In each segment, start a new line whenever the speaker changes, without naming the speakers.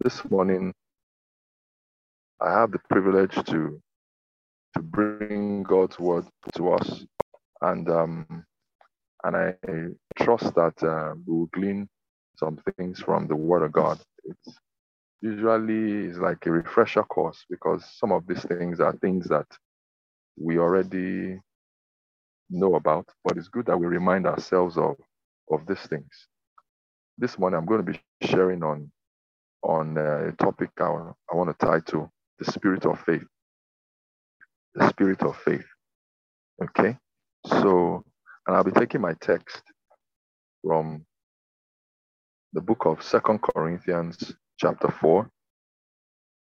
this morning I have the privilege to to bring God's word to us, and um, and I trust that uh, we will glean some things from the Word of God. It's usually is like a refresher course because some of these things are things that we already know about, but it's good that we remind ourselves of of these things. This morning, I'm going to be sharing on on a topic I, I want to title the spirit of faith. The spirit of faith. Okay, so and I'll be taking my text from the book of Second Corinthians, chapter 4.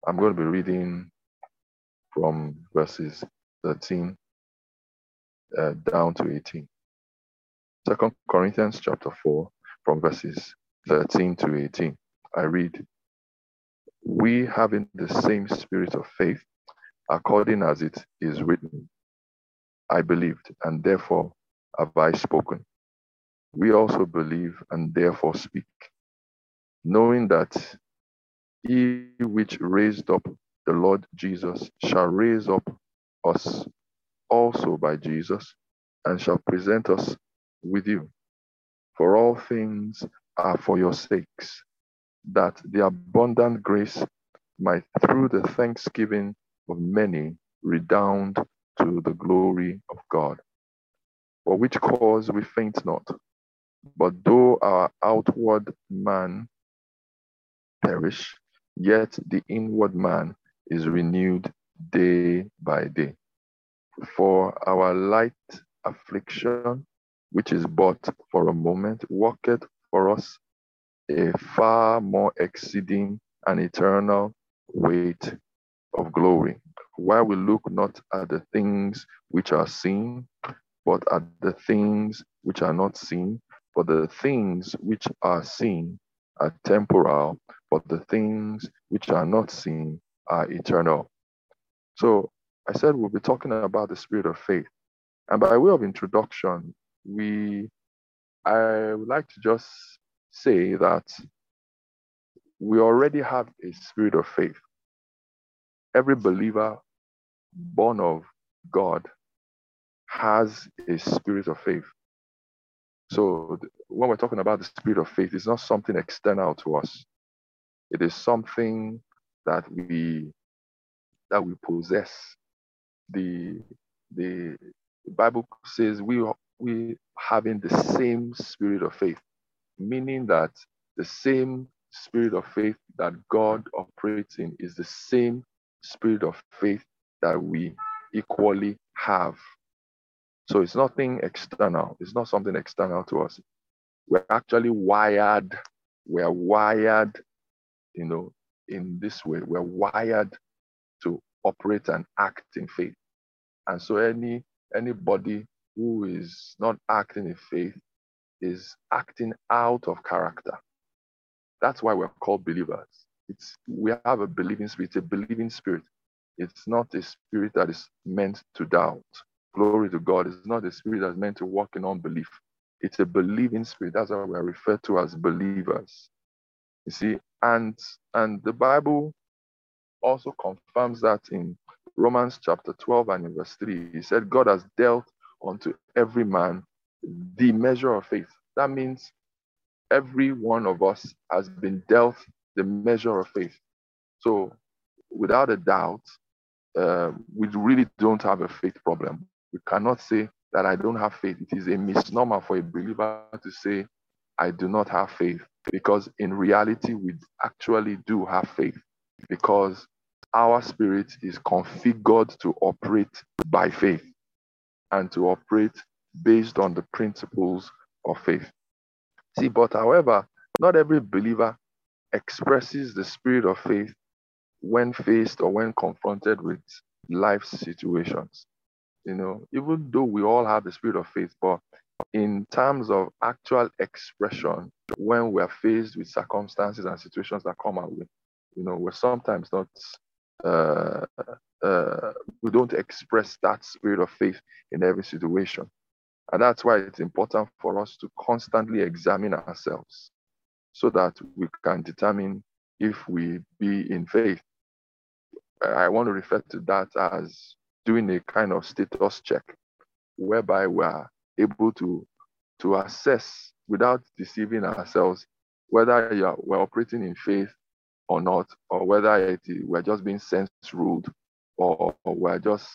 I'm going to be reading from verses 13 uh, down to 18. Second Corinthians, chapter 4, from verses 13 to 18. I read, We having the same spirit of faith, according as it is written, I believed, and therefore have I spoken. We also believe and therefore speak, knowing that he which raised up the Lord Jesus shall raise up us also by Jesus and shall present us with you. For all things are for your sakes, that the abundant grace might through the thanksgiving of many redound to the glory of God. For which cause we faint not, but though our outward man perish, yet the inward man is renewed day by day. For our light affliction, which is but for a moment, worketh for us a far more exceeding and eternal weight of glory, while we look not at the things which are seen, but at the things which are not seen. For the things which are seen are temporal, but the things which are not seen are eternal. So I said we'll be talking about the spirit of faith. And by way of introduction, we I would like to just say that we already have a spirit of faith. Every believer born of God has a spirit of faith. So when we're talking about the spirit of faith, it's not something external to us. It is something that we that we possess. The the Bible says we we having the same spirit of faith, meaning that the same spirit of faith that God operates in is the same spirit of faith that we equally have. So it's nothing external. It's not something external to us. We're actually wired. We're wired, you know, in this way. We're wired to operate and act in faith. And so any anybody who is not acting in faith is acting out of character. That's why we're called believers. It's we have a believing spirit, a believing spirit. It's not a spirit that is meant to doubt. Glory to God. It's not a spirit that's meant to walk in unbelief. It's a believing spirit. That's why we are referred to as believers. You see, and and the Bible also confirms that in Romans chapter 12 and verse 3. He said, God has dealt unto every man the measure of faith. That means every one of us has been dealt the measure of faith. So, without a doubt, uh, we really don't have a faith problem. We cannot say that I don't have faith. It is a misnomer for a believer to say, I do not have faith, because in reality, we actually do have faith, because our spirit is configured to operate by faith and to operate based on the principles of faith. See, but however, not every believer expresses the spirit of faith when faced or when confronted with life situations. You know, even though we all have the spirit of faith, but in terms of actual expression, when we're faced with circumstances and situations that come our way, you know, we're sometimes not, uh, uh, we don't express that spirit of faith in every situation. And that's why it's important for us to constantly examine ourselves so that we can determine if we be in faith. I want to refer to that as doing a kind of status check whereby we are able to, to assess without deceiving ourselves whether are, we're operating in faith or not, or whether it, we're just being sense ruled or, or we're just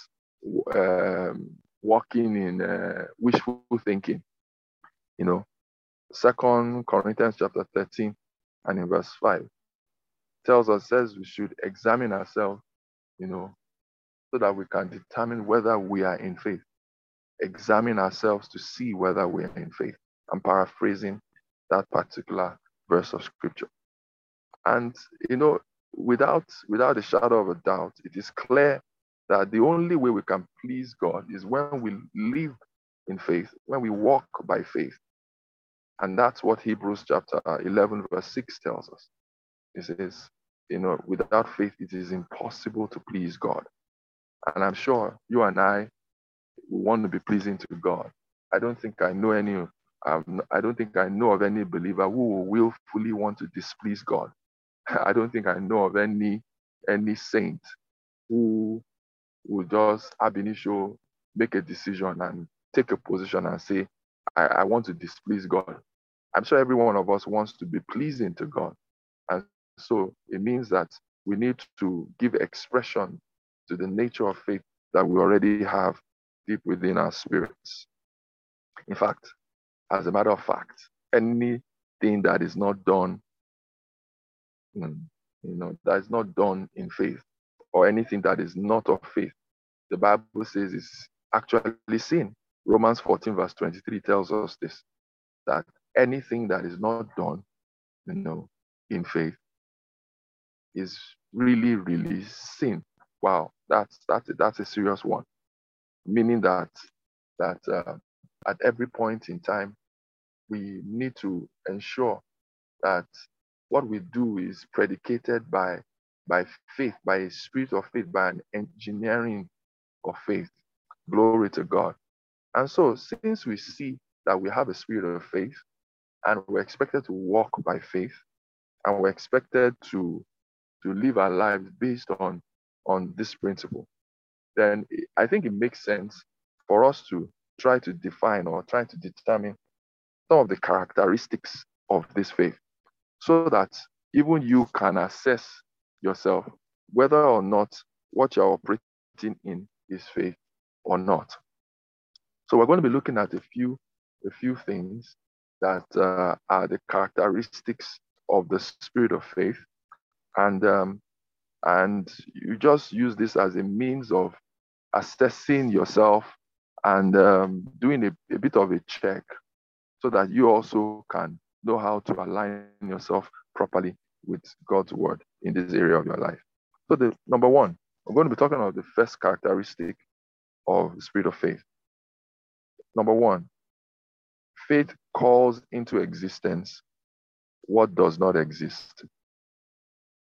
um, walking in uh, wishful thinking. You know, Second Corinthians chapter 13 and in verse 5 tells us says we should examine ourselves, you know, so that we can determine whether we are in faith. Examine ourselves to see whether we are in faith. I'm paraphrasing that particular verse of scripture. And you know, without without a shadow of a doubt, it is clear that the only way we can please God is when we live in faith, when we walk by faith. And that's what Hebrews chapter 11, verse 6 tells us. It says, you know, without faith, it is impossible to please God. And I'm sure you and I want to be pleasing to God. I don't think I know any, um, I don't think I know of any believer who will willfully want to displease God. I don't think I know of any any saint who will just ab initio make a decision and take a position and say, I, I want to displease God. I'm sure every one of us wants to be pleasing to God. And so it means that we need to give expression to the nature of faith that we already have deep within our spirits. In fact, as a matter of fact, anything that is not done, hmm, you know, that is not done in faith or anything that is not of faith, the Bible says is actually sin. Romans 14, verse 23 tells us this that anything that is not done, you know, in faith is really, really sin. Wow, that's that's a, that's a serious one. Meaning that that uh, at every point in time, we need to ensure that what we do is predicated by by faith, by a spirit of faith, by an engineering of faith. Glory to God. And so, since we see that we have a spirit of faith and we're expected to walk by faith and we're expected to, to live our lives based on, on this principle, then I think it makes sense for us to try to define or try to determine some of the characteristics of this faith so that even you can assess yourself whether or not what you're operating in is faith or not. So we're going to be looking at a few a few things that uh, are the characteristics of the spirit of faith, and um, and you just use this as a means of assessing yourself and um, doing a, a bit of a check, so that you also can know how to align yourself properly with God's word in this area of your life. So the number one, we're going to be talking about the first characteristic of the spirit of faith. Number one, faith calls into existence what does not exist.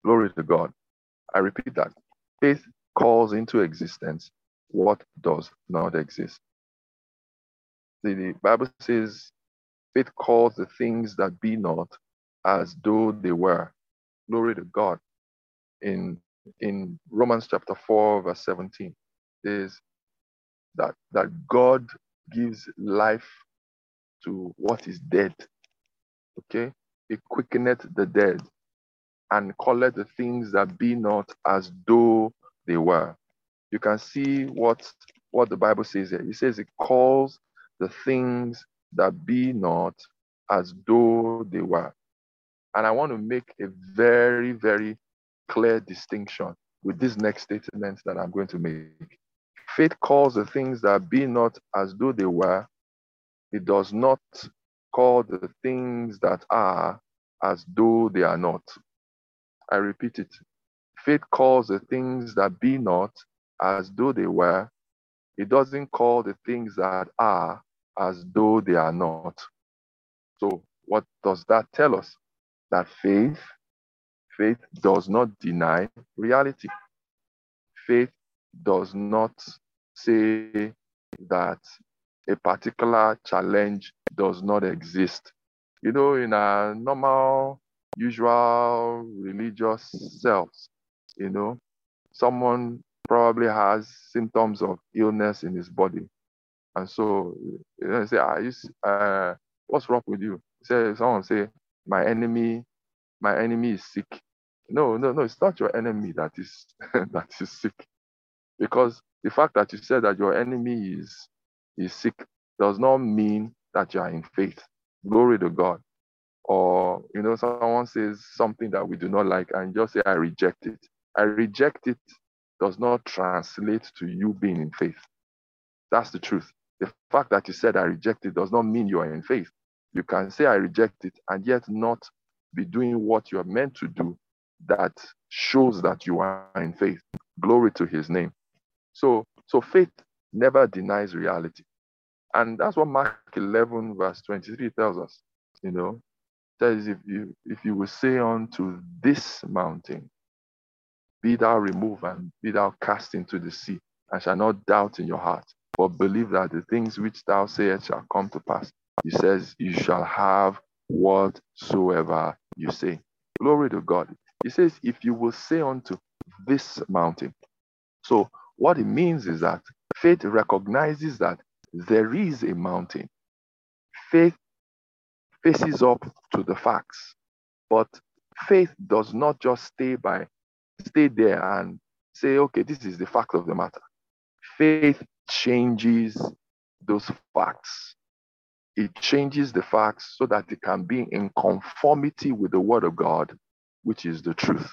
Glory to God. I repeat that. Faith calls into existence what does not exist. The, the Bible says faith calls the things that be not as though they were. Glory to God. In in Romans chapter 4, verse 17, is that, that God gives life to what is dead. Okay? He quickeneth the dead and calleth the things that be not as though they were. You can see what, what the Bible says here. It says it calls the things that be not as though they were. And I want to make a very, very clear distinction with this next statement that I'm going to make. Faith calls the things that be not as though they were. It does not call the things that are as though they are not. I repeat it. Faith calls the things that be not as though they were. It doesn't call the things that are as though they are not. So, what does that tell us? That faith Faith does not deny reality. Faith does not say that a particular challenge does not exist. You know, in a normal usual religious selves. You know, someone probably has symptoms of illness in his body. And so, you know, say, are you, uh, what's wrong with you? Say, someone say, my enemy, my enemy is sick. No, no, no, it's not your enemy that is that is sick. Because the fact that you said that your enemy is is sick does not mean that you are in faith. Glory to God. Or, you know, someone says something that we do not like and just say, I reject it. I reject it does not translate to you being in faith. That's the truth. The fact that you said I reject it does not mean you are in faith. You can say I reject it and yet not be doing what you are meant to do that shows that you are in faith. Glory to his name. So, so faith never denies reality. And that's what Mark 11, verse 23 tells us. You know, says if you if you will say unto this mountain, be thou removed and be thou cast into the sea, and shall not doubt in your heart, but believe that the things which thou sayest shall come to pass. He says, You shall have whatsoever you say. Glory to God. He says, If you will say unto this mountain. So, what it means is that faith recognizes that there is a mountain. Faith faces up to the facts, but faith does not just stay by stay there and say, okay, this is the fact of the matter. Faith changes those facts. It changes the facts so that it can be in conformity with the word of God, which is the truth.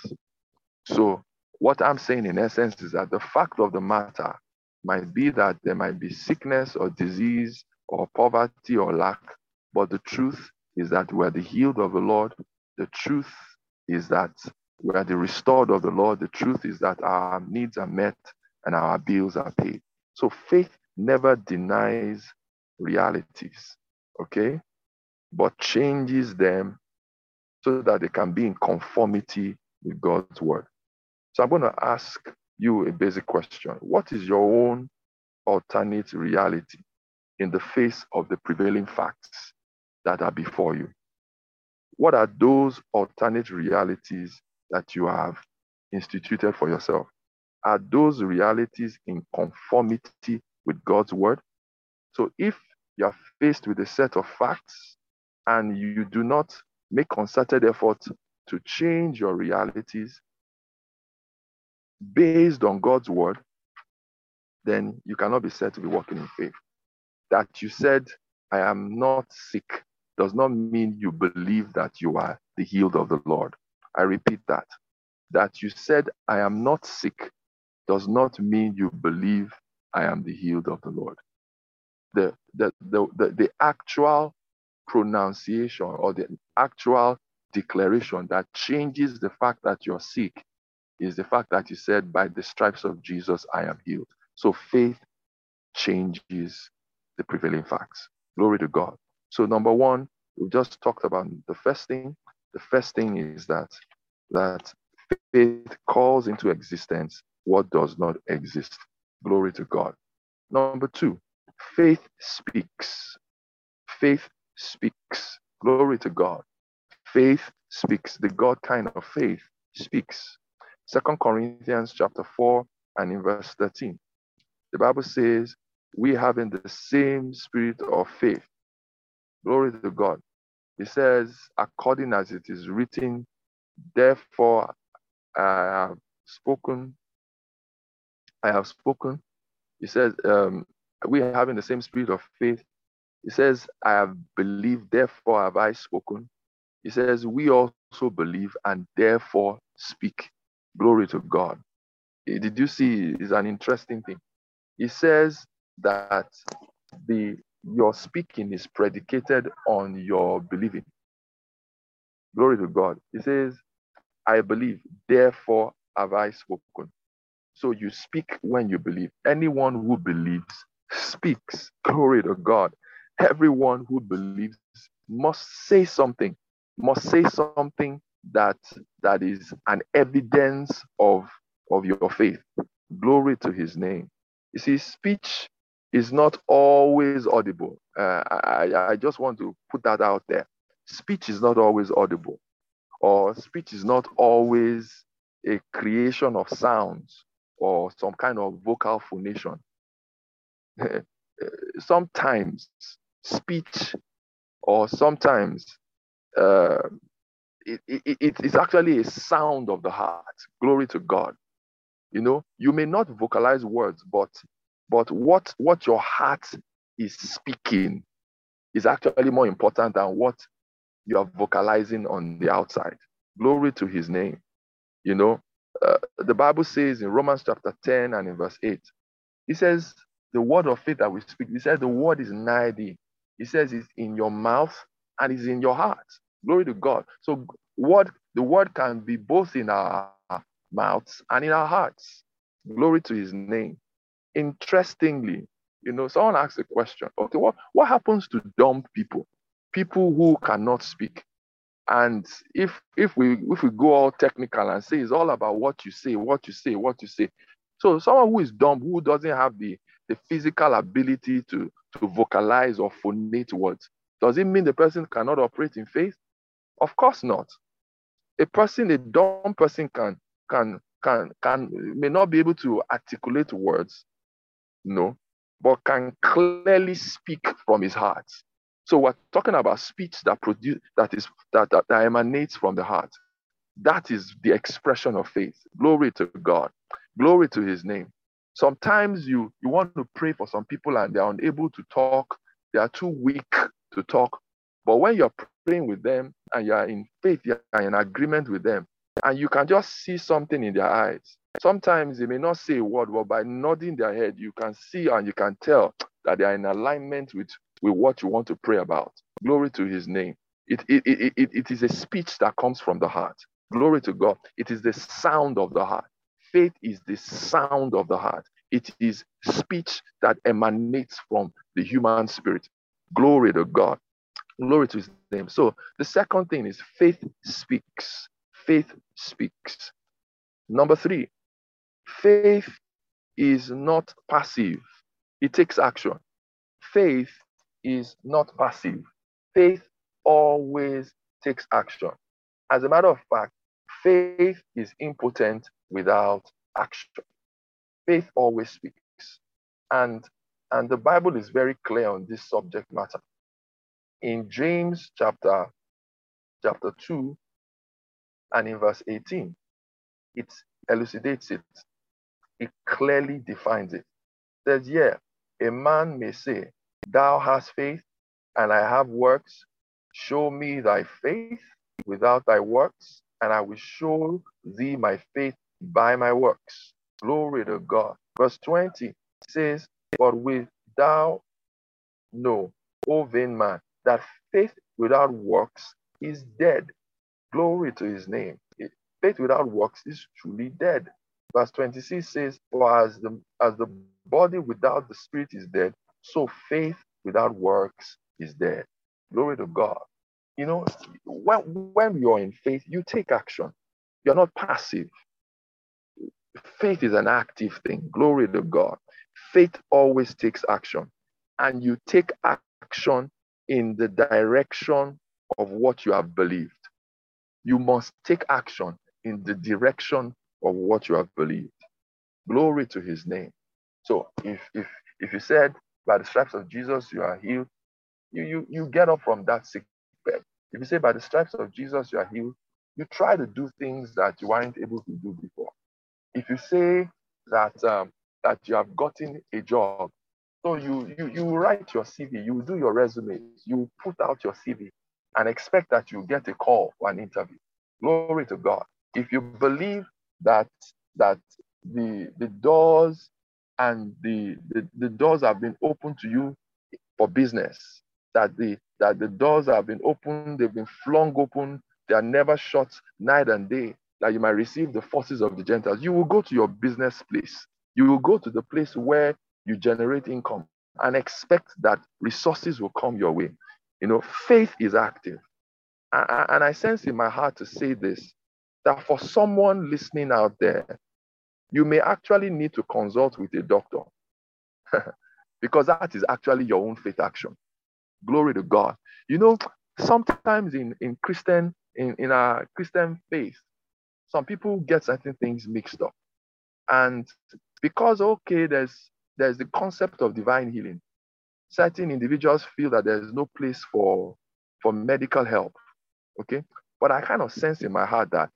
So, what I'm saying in essence is that the fact of the matter might be that there might be sickness or disease or poverty or lack, but the truth is that we're the healed of the Lord. The truth is that we are the restored of the Lord. The truth is that our needs are met and our bills are paid. So faith never denies realities, okay? But changes them so that they can be in conformity with God's word. So I'm going to ask you a basic question. What is your own alternate reality in the face of the prevailing facts that are before you? What are those alternate realities that you have instituted for yourself? Are those realities in conformity with God's word? So if you are faced with a set of facts and you do not make concerted effort to change your realities based on God's word, then you cannot be said to be walking in faith. That you said, I am not sick, does not mean you believe that you are the healed of the Lord. I repeat that. That you said, I am not sick, does not mean you believe I am the healed of the Lord. The, the, the, the, the actual pronunciation or the actual declaration that changes the fact that you're sick is the fact that you said, By the stripes of Jesus, I am healed. So faith changes the prevailing facts. Glory to God. So, number one, we just talked about the first thing. The first thing is that that faith calls into existence what does not exist. Glory to God. Number two, faith speaks. Faith speaks. Glory to God. Faith speaks. The God kind of faith speaks. Second Corinthians chapter 4 and in verse 13. The Bible says, we having the same spirit of faith. Glory to God. It says, according as it is written, therefore I have spoken. I have spoken. He says, um, we having the same spirit of faith. He says, I have believed, therefore have I spoken. He says, we also believe and therefore speak. Glory to God. Eh, did you see? It's an interesting thing. He says that the your speaking is predicated on your believing. Glory to God. He says, I believe, therefore have I spoken. So you speak when you believe. Anyone who believes speaks. Glory to God. Everyone who believes must say something, must say something that that is an evidence of, of your faith. Glory to his name. You see, speech is not always audible. Uh, I, I just want to put that out there. Speech is not always audible. or speech is not always a creation of sounds or some kind of vocal phonation. sometimes speech or sometimes uh, it, it, it's actually a sound of the heart. Glory to God. You know, you may not vocalize words, but but what what your heart is speaking is actually more important than what you are vocalizing on the outside. Glory to his name. You know, uh, the Bible says in Romans chapter 10 and in verse 8, he says, the word of faith that we speak, he says, the word is nigh thee. He says it's in your mouth and it's in your heart. Glory to God. So what the word can be both in our mouths and in our hearts. Glory to his name. Interestingly, you know, someone asked a question. Okay, what, what happens to dumb people? People who cannot speak. And if if we if we go all technical and say it's all about what you say, what you say, what you say. So someone who is dumb, who doesn't have the, the physical ability to, to vocalize or phonate words, does it mean the person cannot operate in faith? Of course not. A person, a dumb person can can can can may not be able to articulate words, no, but can clearly speak from his heart. So we're talking about speech that produce that is that, that, that emanates from the heart. That is the expression of faith. Glory to God. Glory to his name. Sometimes you, you want to pray for some people and they're unable to talk, they are too weak to talk. But when you're praying with them and you're in faith, you're in agreement with them, and you can just see something in their eyes. Sometimes they may not say a word, but by nodding their head, you can see and you can tell that they are in alignment with, with what you want to pray about. Glory to his name. It, it, it, it, it is a speech that comes from the heart. Glory to God. It is the sound of the heart. Faith is the sound of the heart. It is speech that emanates from the human spirit. Glory to God. Glory to his name. So the second thing is faith speaks. Faith speaks. Number three, faith is not passive, it takes action. Faith is not passive. Faith always takes action. As a matter of fact, faith is impotent without action. Faith always speaks. And, and the Bible is very clear on this subject matter. In James chapter, chapter 2 and in verse 18, it elucidates it. It clearly defines it. it says, Yeah, a man may say, Thou hast faith, and I have works. Show me thy faith without thy works, and I will show thee my faith by my works. Glory to God. Verse 20 says, But with thou know, O vain man, that faith without works is dead. Glory to his name. Faith without works is truly dead. Verse 26 says, For as the as the body without the spirit is dead, so faith without works is dead. Glory to God. You know, when, when you're in faith, you take action. You're not passive. Faith is an active thing. Glory to God. Faith always takes action. And you take action in the direction of what you have believed. You must take action in the direction of what you have believed. Glory to his name. So if if if you said by the stripes of Jesus you are healed, you you, you get up from that sick bed. If you say by the stripes of Jesus you are healed, you try to do things that you weren't able to do before. If you say that um, that you have gotten a job, so you you you write your CV, you do your resume, you put out your CV, and expect that you get a call for an interview. Glory to God. If you believe that that the the doors and the, the, the doors have been opened to you for business, that the that the doors have been opened, they've been flung open, they are never shut night and day, that you might receive the forces of the Gentiles. You will go to your business place. You will go to the place where you generate income and expect that resources will come your way. You know, faith is active. And I sense in my heart to say this that for someone listening out there, you may actually need to consult with a doctor because that is actually your own faith action. Glory to God. You know, sometimes in, in Christian in, in our Christian faith, some people get certain things mixed up. And because, okay, there's there's the concept of divine healing, certain individuals feel that there's no place for, for medical help. Okay. But I kind of sense in my heart that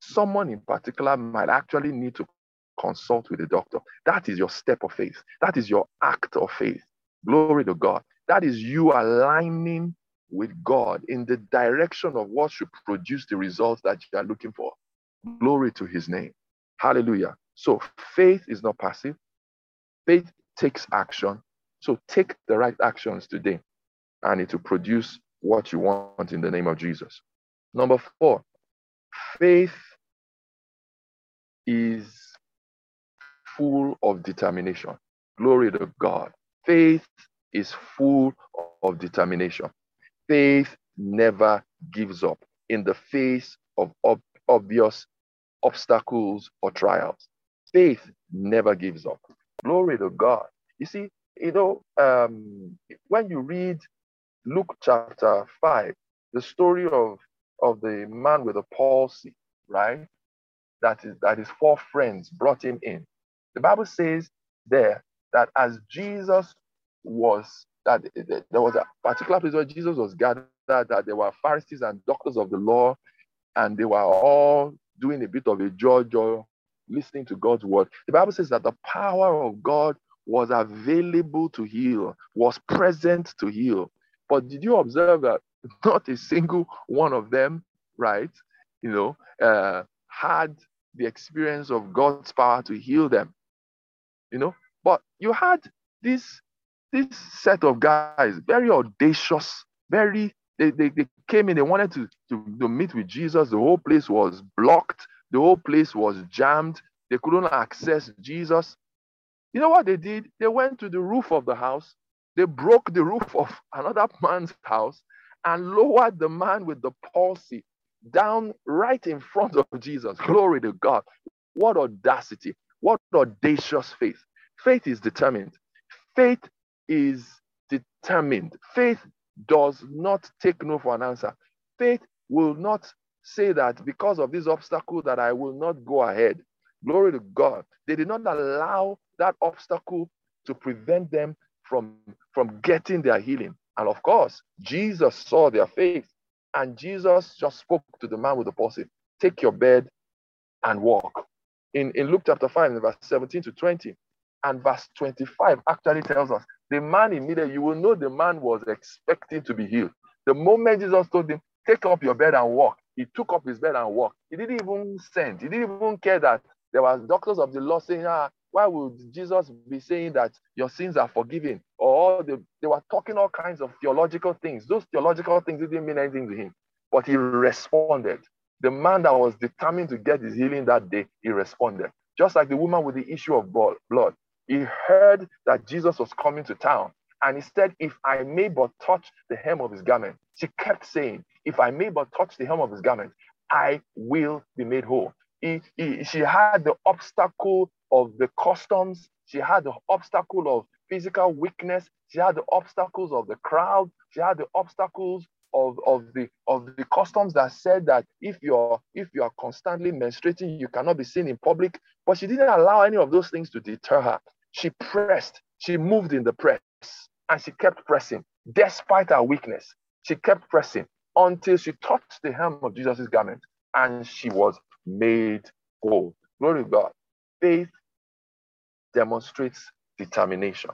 someone in particular might actually need to consult with a doctor. That is your step of faith. That is your act of faith. Glory to God. That is you aligning with God in the direction of what should produce the results that you are looking for. Glory to his name. Hallelujah. So faith is not passive. Faith takes action. So take the right actions today and it will produce what you want in the name of Jesus. Number four, faith is full of determination. Glory to God. Faith is full of determination. Faith never gives up in the face of ob- obvious obstacles or trials. Faith never gives up. Glory to God. You see, you know, um, when you read Luke chapter 5, the story of, of the man with the palsy, right? That is that his four friends brought him in. The Bible says there that as Jesus was that there was a particular place where Jesus was gathered, that there were Pharisees and doctors of the law, and they were all doing a bit of a or listening to God's word. The Bible says that the power of God was available to heal, was present to heal. But did you observe that not a single one of them, right, you know, uh, had the experience of God's power to heal them, you know? But you had this this set of guys, very audacious, very they, they, they came in, they wanted to, to, to meet with Jesus. The whole place was blocked, the whole place was jammed. They couldn't access Jesus. You know what they did? They went to the roof of the house, they broke the roof of another man's house and lowered the man with the palsy down right in front of Jesus. Glory to God. What audacity. What audacious faith. Faith is determined. Faith is determined. Faith does not take no for an answer. Faith will not say that because of this obstacle that I will not go ahead. Glory to God. They did not allow that obstacle to prevent them from, from getting their healing. And of course, Jesus saw their faith and Jesus just spoke to the man with the palsy take your bed and walk. In, in Luke chapter 5, verse 17 to 20, and verse 25 actually tells us the man immediately, you will know the man was expecting to be healed. The moment Jesus told him, Take up your bed and walk, he took up his bed and walked. He didn't even send, he didn't even care that there was doctors of the law saying, ah, why would Jesus be saying that your sins are forgiven? Or they, they were talking all kinds of theological things. Those theological things didn't mean anything to him. But he responded. The man that was determined to get his healing that day, he responded. Just like the woman with the issue of blood. He heard that Jesus was coming to town. And he said, If I may but touch the hem of his garment. She kept saying, If I may but touch the hem of his garment, I will be made whole he, he, she had the obstacle of the customs. She had the obstacle of physical weakness. She had the obstacles of the crowd. She had the obstacles of, of the of the customs that said that if you're if you are constantly menstruating, you cannot be seen in public. But she didn't allow any of those things to deter her. She pressed. She moved in the press, and she kept pressing despite her weakness. She kept pressing until she touched the hem of Jesus' garment, and she was made whole. Glory to God. Faith demonstrates determination.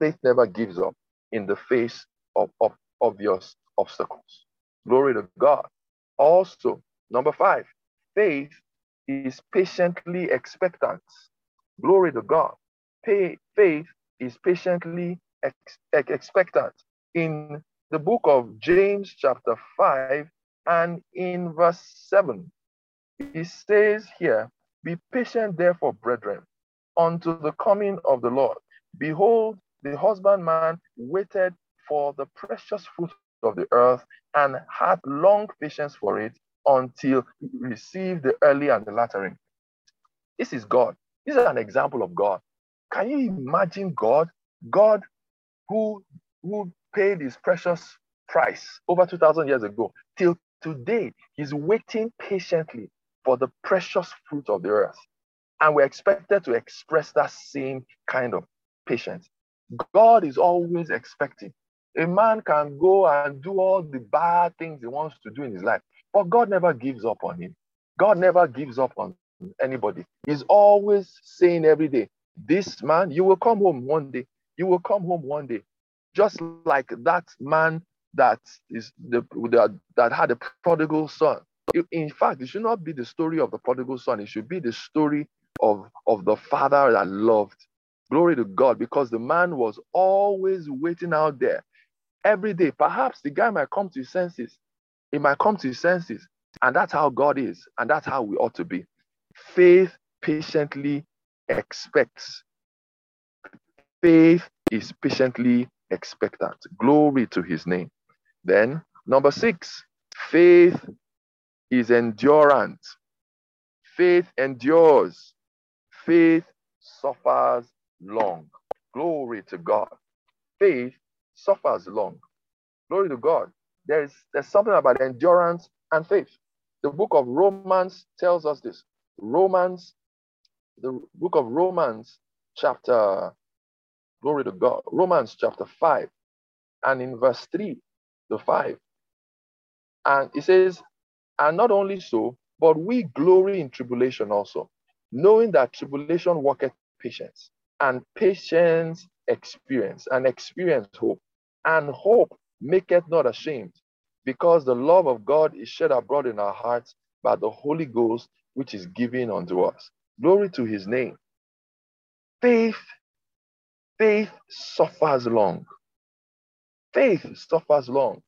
Faith never gives up in the face of, of obvious obstacles. Glory to God. Also, number five, faith is patiently expectant. Glory to God. Faith is patiently ex- expectant. In the book of James, chapter 5, and in verse 7, he says here, Be patient, therefore, brethren, unto the coming of the Lord. Behold, the husbandman waited for the precious fruit of the earth and had long patience for it until he received the early and the latter rain. This is God. This is an example of God. Can you imagine God? God who, who paid his precious price over 2,000 years ago till today he's waiting patiently for the precious fruit of the earth. And we're expected to express that same kind of patience. God is always expecting. A man can go and do all the bad things he wants to do in his life, but God never gives up on him. God never gives up on anybody. He's always saying every day, This man, you will come home one day. You will come home one day. Just like that man that is the that, that had a prodigal son. In fact, it should not be the story of the prodigal son. It should be the story of, of the father that loved. Glory to God, because the man was always waiting out there every day. Perhaps the guy might come to his senses. He might come to his senses. And that's how God is. And that's how we ought to be. Faith patiently expects. Faith is patiently expectant. Glory to his name. Then, number six, faith is endurant. Faith endures. Faith suffers long. Glory to God. Faith suffers long. Glory to God. There's, there's something about endurance and faith. The book of Romans tells us this. Romans, the book of Romans, chapter, glory to God, Romans chapter 5, and in verse 3 to 5. And it says, and not only so, but we glory in tribulation also, knowing that tribulation worketh patience, and patience experience, and experience hope, and hope maketh not ashamed, because the love of God is shed abroad in our hearts by the Holy Ghost, which is given unto us. Glory to his name. Faith, faith suffers long. Faith suffers long.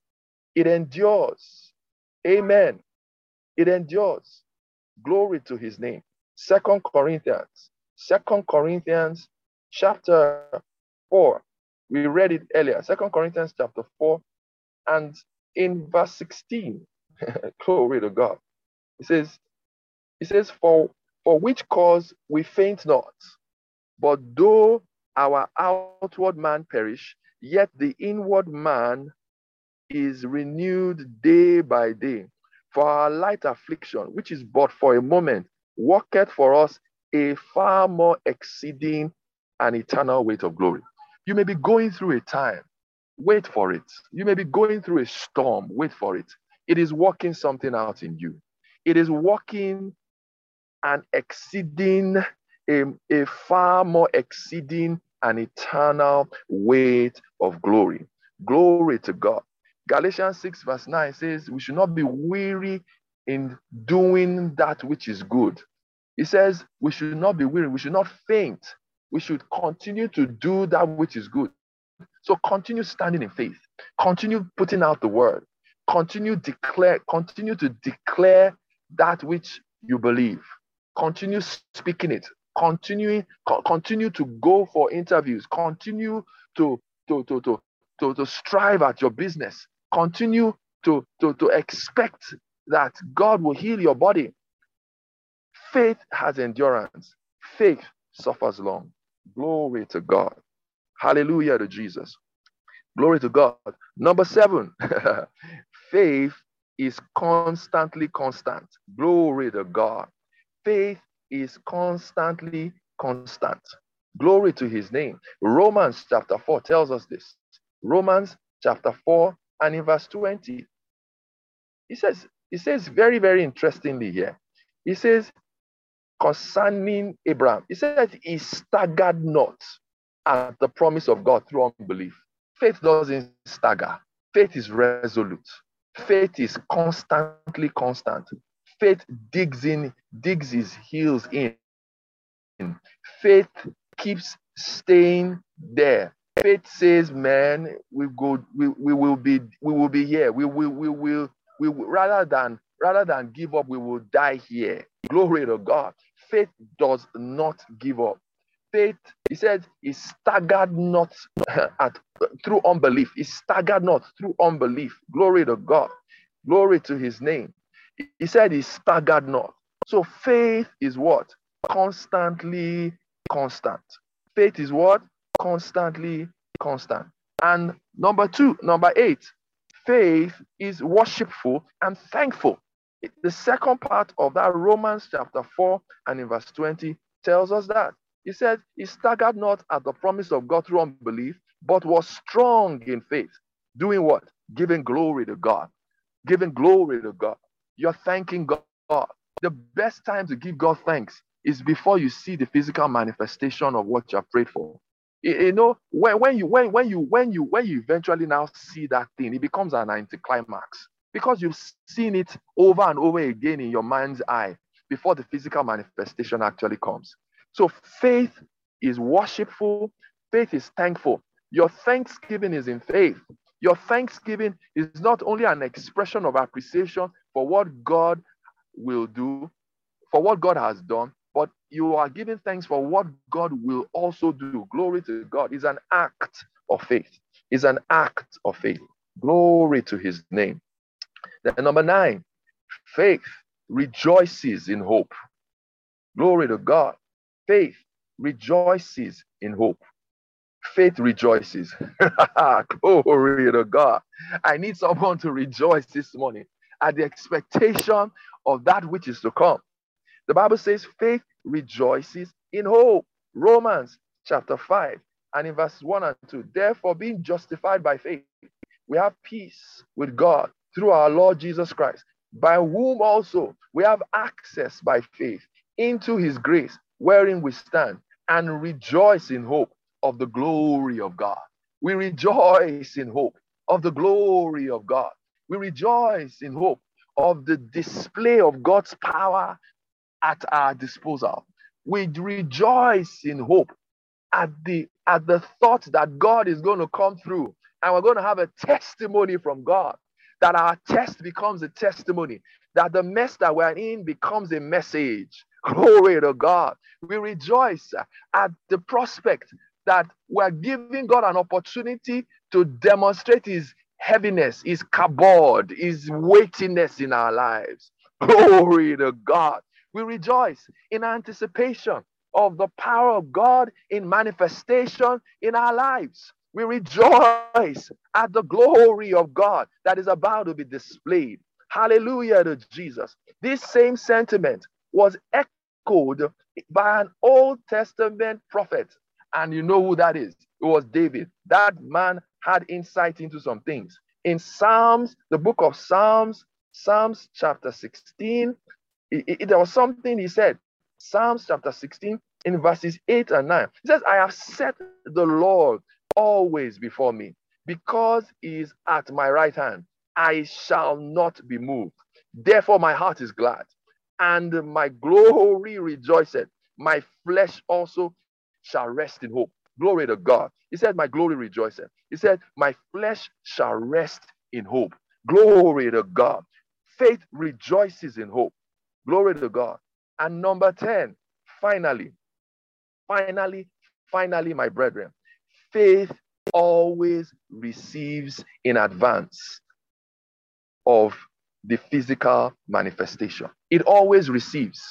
It endures. Amen. It endures. Glory to his name. Second Corinthians. Second Corinthians chapter 4. We read it earlier. Second Corinthians chapter 4 and in verse 16. Glory to God. It says, it says, for, for which cause we faint not, but though our outward man perish, yet the inward man is renewed day by day. For our light affliction, which is but for a moment, worketh for us a far more exceeding and eternal weight of glory. You may be going through a time, wait for it. You may be going through a storm, wait for it. It is working something out in you. It is working and exceeding a, a far more exceeding and eternal weight of glory. Glory to God. Galatians 6, verse 9 says, We should not be weary in doing that which is good. He says, We should not be weary, we should not faint. We should continue to do that which is good. So continue standing in faith, continue putting out the word, continue declare, continue to declare that which you believe. Continue speaking it. Continue, co- continue to go for interviews. Continue to, to, to, to, to, to strive at your business. Continue to, to, to expect that God will heal your body. Faith has endurance. Faith suffers long. Glory to God. Hallelujah to Jesus. Glory to God. Number seven, faith is constantly constant. Glory to God. Faith is constantly constant. Glory to his name. Romans chapter 4 tells us this. Romans chapter 4 and in verse 20. He says, he says very, very interestingly here. He says, concerning Abraham, he says he staggered not at the promise of God through unbelief. Faith doesn't stagger. Faith is resolute. Faith is constantly constant. Faith digs in, digs his heels in. Faith keeps staying there. Faith says, man, we go, we, we will be, we will be here. We will, we will, we will, rather than rather than give up, we will die here. Glory to God. Faith does not give up. Faith, he said, is staggered not at through unbelief. He staggered not through unbelief. Glory to God. Glory to his name. He said he staggered not. So faith is what? Constantly constant. Faith is what? Constantly constant. And number two, number eight, faith is worshipful and thankful. The second part of that Romans chapter 4 and in verse 20 tells us that. He said, He staggered not at the promise of God through unbelief, but was strong in faith. Doing what? Giving glory to God. Giving glory to God. You're thanking God. The best time to give God thanks is before you see the physical manifestation of what you have prayed for. You know, when, when you when when you when you when you eventually now see that thing, it becomes an anticlimax because you've seen it over and over again in your mind's eye before the physical manifestation actually comes. So faith is worshipful, faith is thankful. Your thanksgiving is in faith. Your thanksgiving is not only an expression of appreciation for what God will do, for what God has done, but you are giving thanks for what God will also do. Glory to God is an act of faith. Is an act of faith. Glory to his name. Then number nine, faith rejoices in hope. Glory to God. Faith rejoices in hope. Faith rejoices. Glory to God. I need someone to rejoice this morning at the expectation of that which is to come. The Bible says faith rejoices in hope. Romans chapter 5 and in verse 1 and 2. Therefore, being justified by faith, we have peace with God through our Lord Jesus Christ, by whom also we have access by faith into his grace, wherein we stand and rejoice in hope of the glory of God. We rejoice in hope of the glory of God. We rejoice in hope of the display of God's power at our disposal. We rejoice in hope at the at the thought that God is going to come through and we're going to have a testimony from God. That our test becomes a testimony, that the mess that we're in becomes a message. Glory to God. We rejoice at the prospect that we're giving God an opportunity to demonstrate his heaviness, is kabod, is weightiness in our lives. Glory to God. We rejoice in anticipation of the power of God in manifestation in our lives. We rejoice at the glory of God that is about to be displayed. Hallelujah to Jesus. This same sentiment was echoed by an Old Testament prophet. And you know who that is? It was David. That man had insight into some things. In Psalms, the book of Psalms, Psalms chapter 16, it, it, there was something he said. Psalms chapter 16, in verses 8 and 9. He says, I have set the Lord always before me, because he is at my right hand. I shall not be moved. Therefore, my heart is glad, and my glory rejoiceth. My flesh also shall rest in hope. Glory to God. He said, My glory rejoiceth. He said, My flesh shall rest in hope. Glory to God. Faith rejoices in hope. Glory to God. And number 10, finally, finally, finally, my brethren, faith always receives in advance of the physical manifestation. It always receives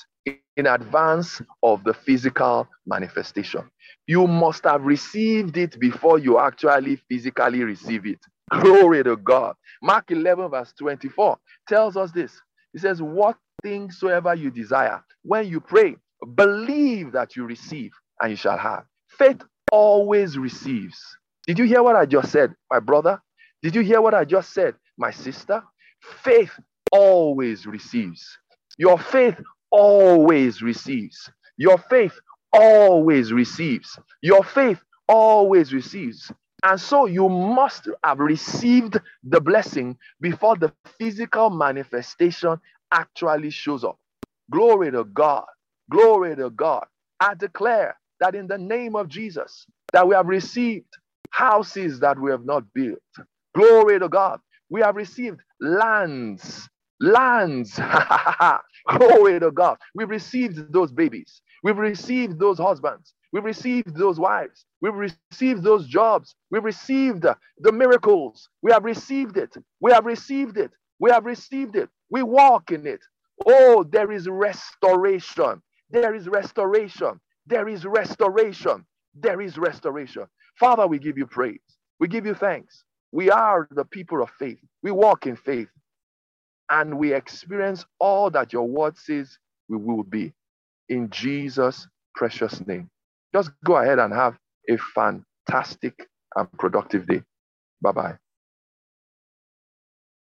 in advance of the physical manifestation. You must have received it before you actually physically receive it. Glory to God. Mark 11, verse 24 tells us this. He says, What things soever you desire, when you pray, believe that you receive and you shall have. Faith always receives. Did you hear what I just said, my brother? Did you hear what I just said, my sister? Faith always receives. Your faith always receives. Your faith always receives. Your faith always receives. And so you must have received the blessing before the physical manifestation actually shows up. Glory to God. Glory to God. I declare that in the name of Jesus, that we have received houses that we have not built. Glory to God. We have received lands, lands. Glory to God. We've received those babies. We've received those husbands. We've received those wives. We've received those jobs. We've received the miracles. We have received it. We have received it. We have received it. We walk in it. Oh, there is restoration. There is restoration. There is restoration. There is restoration. Father, we give you praise. We give you thanks. We are the people of faith. We walk in faith and we experience all that your word says we will be in Jesus' precious name. Just go ahead and have a fantastic and productive day. Bye bye.